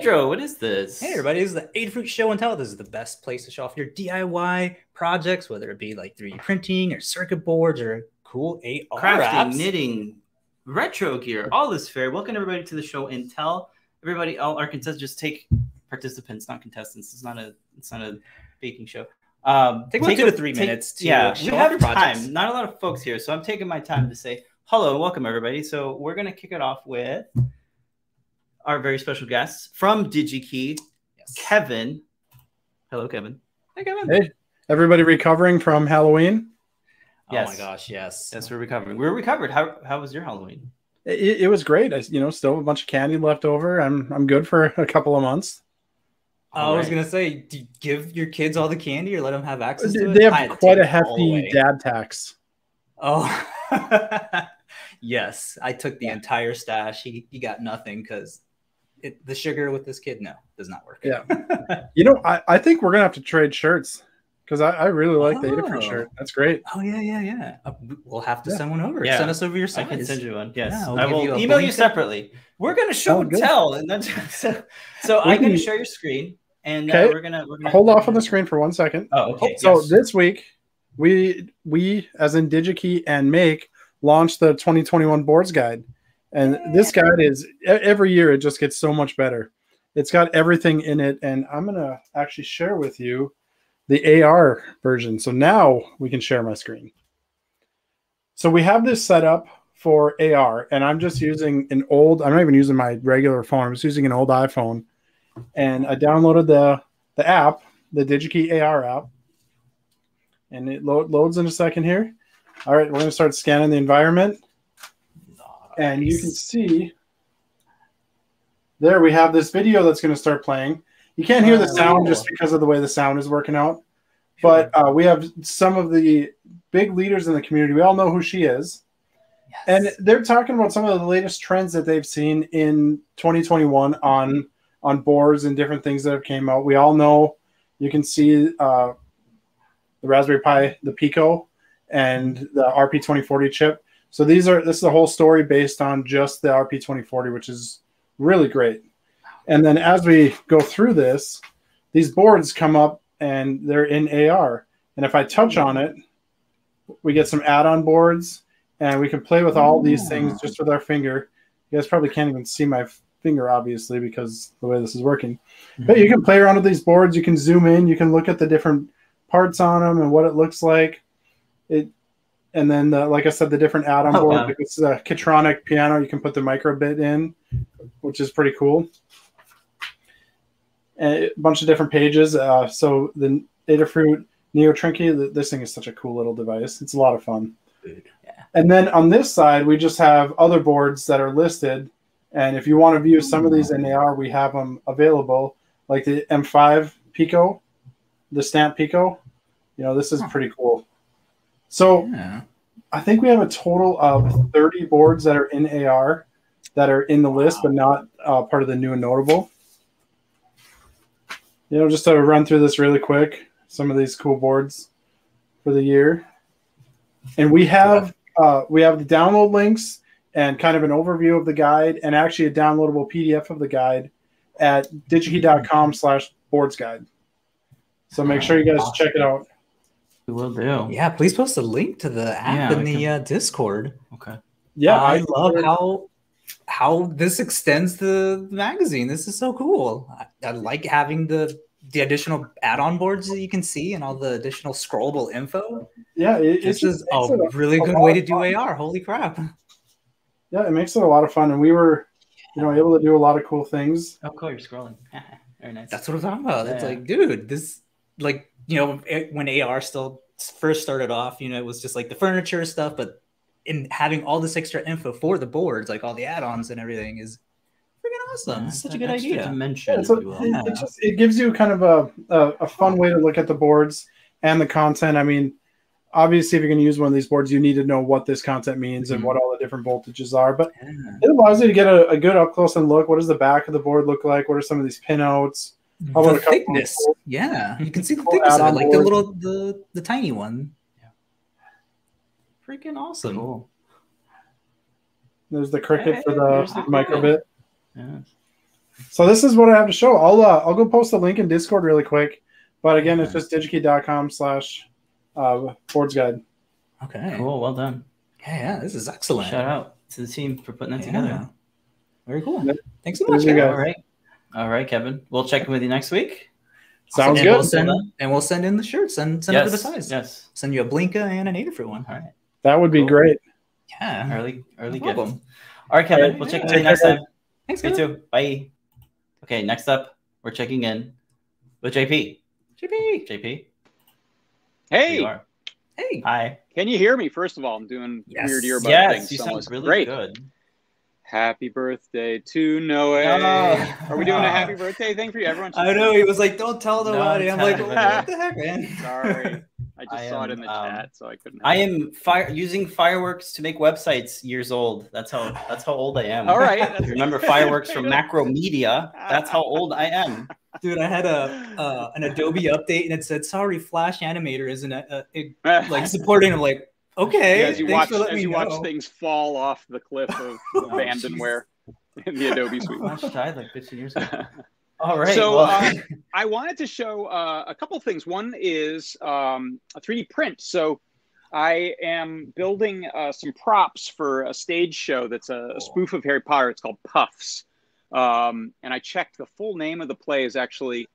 Pedro, what is this? Hey everybody, this is the Adafruit Show and Tell. This is the best place to show off your DIY projects, whether it be like 3D printing or circuit boards or cool AR Crafting, apps. knitting, retro gear, all is fair. Welcome everybody to the show and tell everybody, all our contestants, just take participants, not contestants. It's not a, it's not a baking show. Um, Take about two to three minutes to yeah, show we have your time. Not a lot of folks here, so I'm taking my time to say hello and welcome everybody. So we're gonna kick it off with our very special guests from DigiKey, Yes. Kevin. Hello, Kevin. Hey, Kevin. Hey, everybody recovering from Halloween? Oh yes. Oh my Yes. gosh, yes. Yes, we're recovering. We're recovered. How how was your Halloween? It, it was great. I, you know, still have a bunch of candy left over. I'm I'm good for a couple of months. Oh, I was Alright. gonna say, do you give your kids all the candy or let them have access to it? They have to quite a hefty dad tax. Oh, yes. I took the entire stash. He, he got nothing because the sugar with this kid, no, does not work. Yeah. You know, I, I think we're gonna have to trade shirts because I, I really like the Adafruit Oh. shirt. That's great. Oh yeah, yeah, yeah. Uh, we'll have to Yeah. send one over. Yeah. Send us over your I can send you one. Yes, Yeah, I'll I will you email you separately. We're gonna show Oh, and tell, and then so, so I'm gonna can- share your screen, and uh, we're gonna we're gonna Hold off on the screen for one second. Oh, okay. So yes. this week, we we as in DigiKey and Make launched the 2021 boards guide, and this guide is every year it just gets so much better. It's got everything in it, and I'm gonna actually share with you the AR version. So now we can share my screen. So we have this set up for AR, and I'm just using an old. I'm not even using my regular phone. I'm just using an old iPhone, and I downloaded the the app, the DigiKey AR app and it lo- loads in a second here. All right, we're going to start scanning the environment, and you can see there we have this video that's going to start playing. You can't hear the Oh. sound just because of the way the sound is working out, but uh, we have some of the big leaders in the community. We all know who she is, Yes. and they're talking about some of the latest trends that they've seen in 2021 on on boards and different things that have came out. We all know you can see uh, the Raspberry Pi, the Pico, and the RP2040 chip. So these are this is a whole story based on just the RP2040, which is really great. And then as we go through this, these boards come up and they're in AR. And if I touch on it, we get some add-on boards, and we can play with all these ah. things just with our finger. You guys probably can't even see my finger, obviously, because the way this is working. But you can play around with these boards. You can zoom in. You can look at the different parts on them and what it looks like. It, and then, the, like I said, the different add-on Oh, board. wow. It's a Kitronik piano. You can put the micro bit in, which is pretty cool. And a bunch of different pages. Uh, so the Adafruit Neo Trinkey, this thing is such a cool little device. It's a lot of fun. Yeah. And then on this side, we just have other boards that are listed. And if you want to view some of these in AR, we have them available, like the M5 Pico, the Stamp Pico. You know, this is pretty cool. So Yeah. I think we have a total of 30 boards that are in AR that are in the list, but not uh, part of the new and notable. You know, just to run through this really quick, some of these cool boards for the year, and we have uh, we have the download links and kind of an overview of the guide, and actually a downloadable PDF of the guide at digikey.com slash boards guide. So make sure you guys check it out. We will do. Yeah, please post a link to the app Yeah, in we the uh, Discord. Okay. Yeah, I love how how this extends the magazine. This is so cool. I, I like having the the additional add-on boards that you can see and all the additional scrollable info. yeah. It, it This just is a makes it really a good lot way to do fun. AR. Holy crap! yeah, it makes it a lot of fun, and we were, you know, able to do a lot of cool things. Oh, cool. You're scrolling. Very nice. That's what I'm talking about. It's like, dude, this like you know it- when AR still first started off, you know, it was just like the furniture stuff, but in having all this extra info for the boards, like all the add-ons and everything, is freaking awesome. Yeah, it's such a good idea. Dimension, Yeah, so you it, Yeah. it just it gives you kind of a, a a fun way to look at the boards and the content. I mean, obviously, if you're going to use one of these boards, you need to know what this content means and Mhm. what all the different voltages are. But Yeah. it allows you to get a, a good up close and look. What does the back of the board look like? What are some of these pinouts? How about the a thickness. cool- Yeah, you can see the thickness of it, like the little the the tiny one. Yeah. Freaking awesome. Cool. There's the Crickit for Hey, there's the the microbit. Yeah. So this is what I have to show. I'll uh, I'll go post the link in Discord really quick. But again, it's just digikey.com slash uh, boards guide. Okay. Cool. Well done. Yeah, yeah, this is excellent. Shout out to the team for putting that Yeah. together. Very cool. Yeah. Thanks so much. your guys. guys. All right. All right, Kevin. We'll check in with you next week. Sounds and good. We'll send, and we'll send in the shirts and send over the yes. size. Yes. Send you a Blinka and an Adafruit one. All right. That would be Cool. great. Yeah. Early early No gift. problem. All right, Kevin. All We'll right, check in with you next time. Thanks, Me guys. too. Bye. Okay, next up, we're checking in with JP. JP. JP, there you Hey, are. Hey. Hi. can you hear me? First of all, I'm doing Yes. weird earbud Yes, things. you so sound it's really great. good. Happy birthday to Noah. Oh. Are we doing a happy birthday thing for you? Everyone, I know he was like, "Don't tell No, nobody." I'm tell like, "What the heck, man?" Sorry, I just I saw it in the um, chat, so I couldn't. I am fire using fireworks to make websites years old. That's how that's how old I am. All right. Remember fireworks from Macromedia? That's how old I am. Dude, I had a uh, an Adobe update and it said, "Sorry, Flash Animator isn't uh, uh, it, like supporting." I'm like, "Okay." Yeah, as you thanks watch for letting as me you watch things fall off the cliff of abandonware in the Adobe suite. Flash died like 15 years ago. All right. So, well, uh, I wanted to show uh, a couple things. One is um, a 3D print. So I am building uh, some props for a stage show that's a, a spoof of Harry Potter. It's called Puffs. Um, and I checked the full name of the play is actually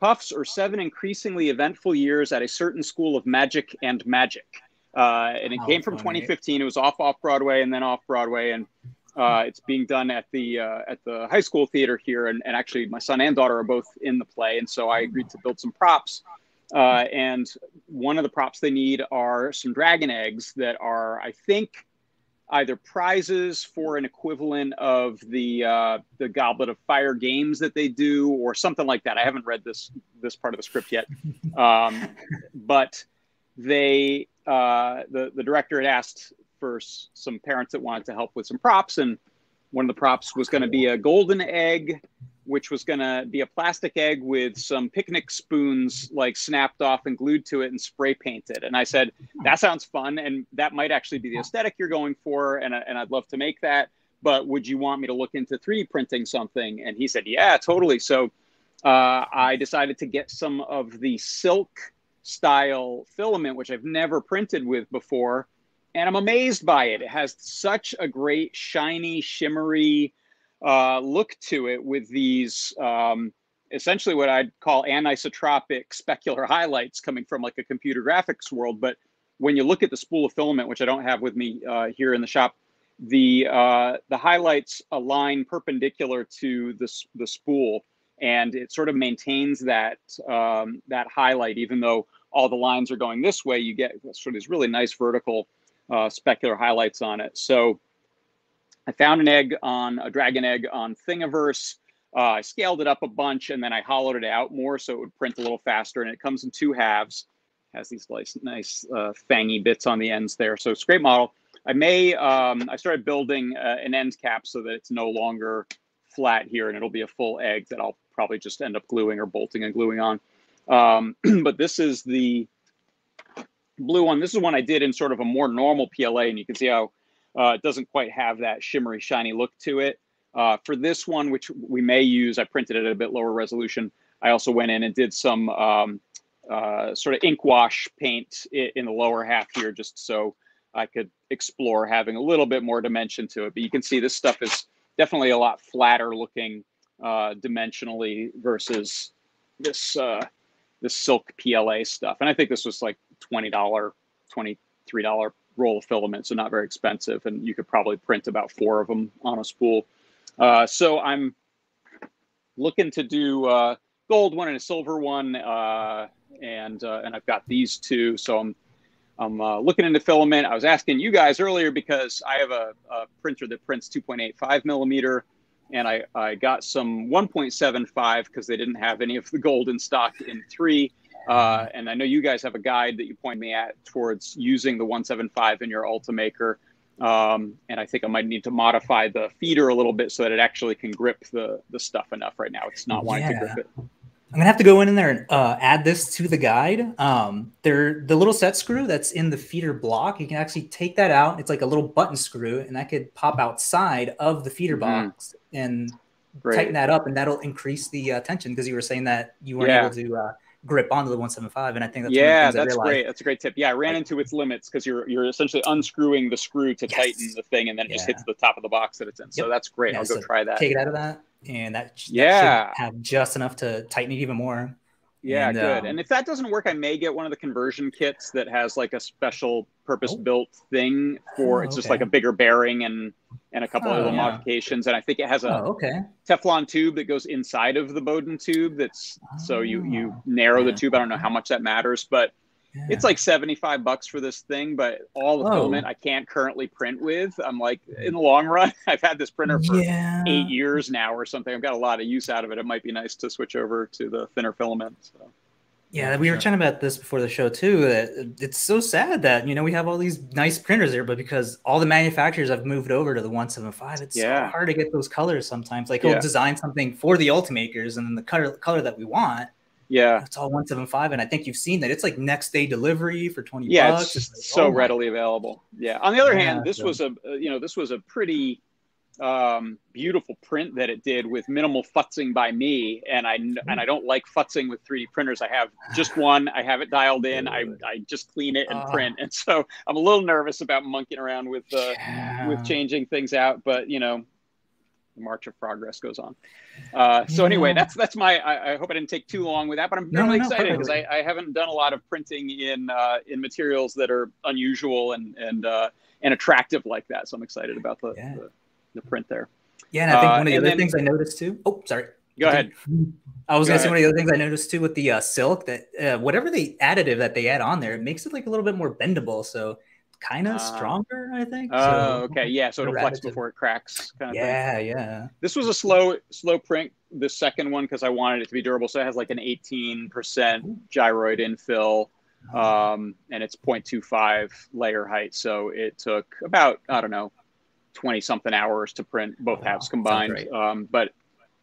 Puffs or Seven Increasingly Eventful Years at a Certain School of Magic and Magic. Uh, and it Oh, came from funny. 2015. It was off off Broadway and then off Broadway. And uh, it's being done at the uh, at the high school theater here, and, and actually my son and daughter are both in the play, and so I agreed to build some props. Uh, and one of the props they need are some dragon eggs that are, I think, either prizes for an equivalent of the uh, the Goblet of Fire games that they do, or something like that. I haven't read this this part of the script yet, um, but they uh, the the director had asked for some parents that wanted to help with some props, and one of the props was going to be a golden egg, which was going to be a plastic egg with some picnic spoons like snapped off and glued to it and spray painted. And I said, that sounds fun, and that might actually be the aesthetic you're going for, and and I'd love to make that. But would you want me to look into 3D printing something? And he said, yeah, totally. So uh, I decided to get some of the silk style filament, which I've never printed with before. And I'm amazed by it. It has such a great, shiny, shimmery uh, look to it with these um, essentially what I'd call anisotropic specular highlights coming from like a computer graphics world. But when you look at the spool of filament, which I don't have with me uh, here in the shop, the uh, the highlights align perpendicular to the, the spool, and it sort of maintains that um, that highlight, even though all the lines are going this way. You get sort of these really nice vertical uh, specular highlights on it. So I found an egg on a dragon egg on Thingiverse. Uh, I scaled it up a bunch and then I hollowed it out more so it would print a little faster. And it comes in two halves, has these nice, nice uh, fangy bits on the ends there. So it's a great model. I may, um, I started building uh, an end cap so that it's no longer flat here and it'll be a full egg that I'll probably just end up gluing or bolting and gluing on. Um, but this is the blue one. This is one I did in sort of a more normal PLA and you can see how uh, it doesn't quite have that shimmery, shiny look to it. Uh, for this one, which we may use, I printed it at a bit lower resolution. I also went in and did some um, uh, sort of ink wash paint in the lower half here, just so I could explore having a little bit more dimension to it. But you can see this stuff is definitely a lot flatter looking uh, dimensionally versus this uh, this silk PLA stuff. And I think this was like twenty dollar, twenty three dollar roll of filament, so not very expensive. And you could probably print about four of them on a spool. Uh, so I'm looking to do uh, gold one and a silver one, uh, and uh, and I've got these two. So I'm I'm uh, looking into filament. I was asking you guys earlier because I have a, a printer that prints 2.85 millimeter, and I I got some 1.75 because they didn't have any of the gold in stock in three. Uh, and I know you guys have a guide that you point me at towards using the 175 in your Ultimaker. Um, and I think I might need to modify the feeder a little bit so that it actually can grip the the stuff enough. Right now, it's not wanting to grip it. I'm gonna have to go in there and uh, add this to the guide. Um, there, the little set screw that's in the feeder block, you can actually take that out. It's like a little button screw, and that could pop outside of the feeder Mhm. box. And Great. tighten that up, and that'll increase the uh, tension because you were saying that you weren't Yeah. able to uh, grip onto the 175, and I think that's yeah, one of the things I that's great. That's a great tip. Yeah, I ran into its limits because you're you're essentially unscrewing the screw to Yes. tighten the thing, and then it just hits the top of the box that it's in. So Yep. that's great. Yeah, I'll go so try that. Take it out of that, and that, Yeah. should have just enough to tighten it even more. Yeah, And, good. um, and if that doesn't work, I may get one of the conversion kits that has like a special purpose-built thing for. Oh, it's just like a bigger bearing and and a couple Oh, of little yeah. modifications. And I think it has a Oh, okay. Teflon tube that goes inside of the Bowden tube. That's so you you Oh, narrow the tube. I don't know how much that matters, but Yeah. it's like 75 bucks for this thing. But all the Whoa. filament I can't currently print with. I'm like, in the long run, I've had this printer for yeah. eight years now or something. I've got a lot of use out of it. It might be nice to switch over to the thinner filament. So. Yeah, we were Sure. chatting about this before the show too. That it's so sad that you know we have all these nice printers here, but because all the manufacturers have moved over to the 175, it's Yeah. so hard to get those colors sometimes. Like Yeah. we'll design something for the Ultimakers, and then the color color that we want, Yeah. it's all 175. And I think you've seen that it's like next day delivery for 20 yeah bucks. it's just like, so oh readily available yeah on the other Yeah, hand this was a uh, you know this was a pretty um, beautiful print that it did with minimal futzing by me and i kn- and i don't like futzing with 3d printers i have just one i have it dialed in i, I just clean it and Ah. print and so i'm a little nervous about monkeying around with uh, Yeah. with changing things out but you know march of progress goes on uh, so anyway that's that's my I, I hope i didn't take too long with that but i'm No, really no, excited because. I, I haven't done a lot of printing in uh, in materials that are unusual and and uh, and attractive like that so i'm excited about the Yeah. the, the print there Yeah, and I think Uh, one of the other then- things I noticed too. Oh, sorry. go ahead I was gonna say one of the other things I noticed too with the uh, silk that uh, whatever the additive that they add on there, it makes it like a little bit more bendable, so kind of Ah. stronger, I think. oh so, okay yeah so it'll flex before it cracks kind of thing Yeah, yeah. this was a slow slow print the second one because i wanted it to be durable so it has like an 18% gyroid infill um, and it's 0.25 layer height. So it took about I don't know 20 something hours to print both Wow, halves combined. Um, but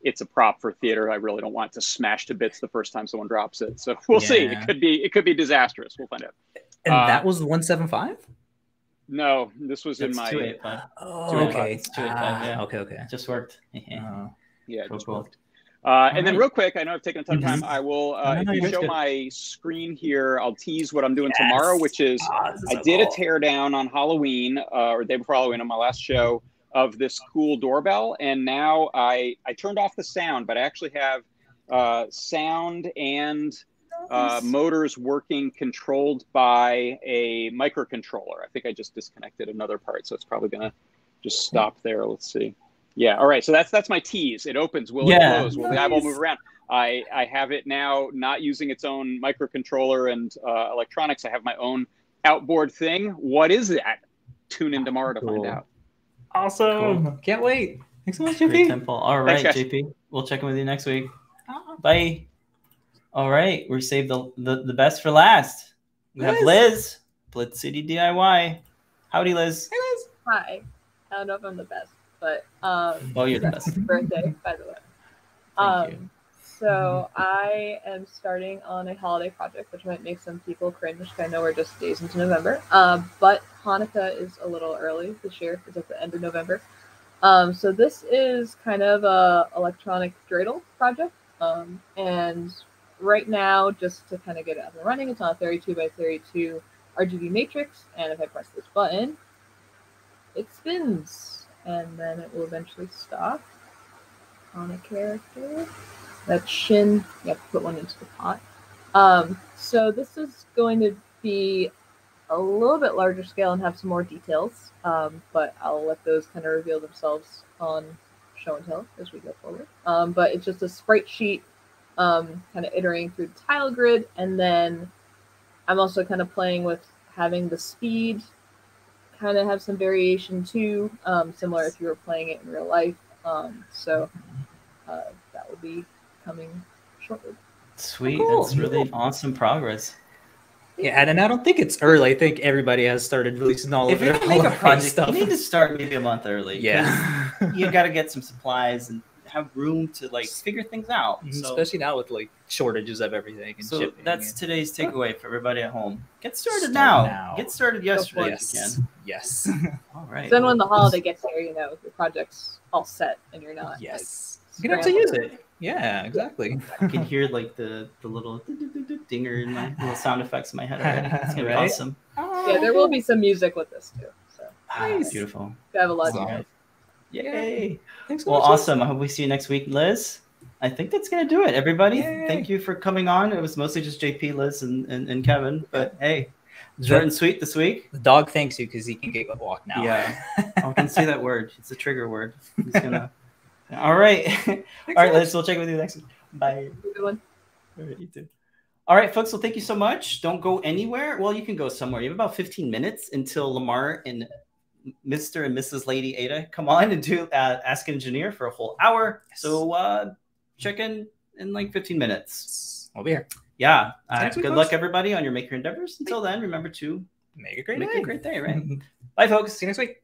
it's a prop for theater. I really don't want to smash to bits the first time someone drops it. So we'll see. It could be it could be disastrous. We'll find out. And Uh, that was the 175? No, this was in my 285. Oh, 285, okay. it's 285, Ah, yeah. Okay, okay. Just worked. Uh, yeah. Cool, Just cool. worked. Uh, and then real quick, I know I've taken a ton of time. Mhm. I will, uh, No, no, if you show good. my screen here, I'll tease what I'm doing Yes. tomorrow, which is this is I so did a cool. tear down on Halloween uh, or day before Halloween on my last show of this cool doorbell, and now I I turned off the sound, but I actually have uh, sound and uh, motors working controlled by a microcontroller. I think I just disconnected another part, so it's probably gonna just stop there. Let's see. Yeah. All right. So that's that's my tease. It opens. Will Yeah. it close? Will the eyeball move around? I I have it now, not using its own microcontroller and uh, electronics. I have my own outboard thing. What is that? Tune in tomorrow to find out. Awesome. Can't wait. Thanks so much, Great JP. temple. All Thanks. JP. We'll check in with you next week. Bye. All right, we saved the, the, the best for last. We have Liz. Liz, Blitz City DIY. Howdy, Liz. Hey, Liz. Hi. I don't know if I'm the best, but um, Oh, you're the best. birthday, by the way. Thank you. Um, so I am starting on a holiday project, which might make some people cringe. 'cause I know we're just days into November, um, but Hanukkah is a little early this year. It's at the end of November. Um, so this is kind of a electronic dreidel project, um, and right now, just to kind of get it up and running, it's on a 32 by 32 RGB matrix, and if I press this button, it spins, and then it will eventually stop on a character. That shin, to put one into the pot. Um, so this is going to be a little bit larger scale and have some more details, um, but I'll let those kind of reveal themselves on show and tell as we go forward. Um, but it's just a sprite sheet, um, kind of iterating through the tile grid, and then I'm also kind of playing with having the speed kind of have some variation too, um, similar if you were playing it in real life. Um, so uh, that will be coming shortly. Sweet. Cool. That's really awesome progress. Yeah, and I don't think it's early. I think everybody has started releasing all If of you're their gonna make a project, stuff. you need to start maybe a month early. yeah, you've got to get some supplies and have room to like figure things out. Mm-hmm. especially now with like shortages of everything and so shipping. that's and- today's takeaway for everybody at home. Get started Start now. now. Get started yesterday if you yes, can. yes, All right. then when the holiday gets here, you know your project's all set and you're not like, yes. You can actually use it. Yeah, exactly. I can hear like the the little dinger in my little sound effects in my head already. It's gonna be awesome. Yeah, there will be some music with this too. So Ah, Nice. beautiful. we have a lot Wow. To Yay! Thanks so Well, much, Liz. awesome. I hope we see you next week, Liz. I think that's gonna do it. Everybody, Yay. thank you for coming on. It was mostly just JP, Liz, and, and, and Kevin, but hey, short and sweet this week. The dog thanks you because he can get a walk now. Yeah. Oh, I can say that word. It's a trigger word. He's gonna. All right. All Thanks right, so. Liz. We'll check with you next week. Bye. Good one. All right, you too. All right, folks. Well, thank you so much. Don't go anywhere. Well, you can go somewhere. You have about 15 minutes until Limor and Mr. and Mrs. Lady Ada come on and do uh, Ask an Engineer for a whole hour. Yes. So uh, check in in like 15 minutes. I'll be here. Yeah. Uh, good folks. luck, everybody, on your maker endeavors. Until then, remember to Make a great make day. a great day, right? Bye, folks. See you next week.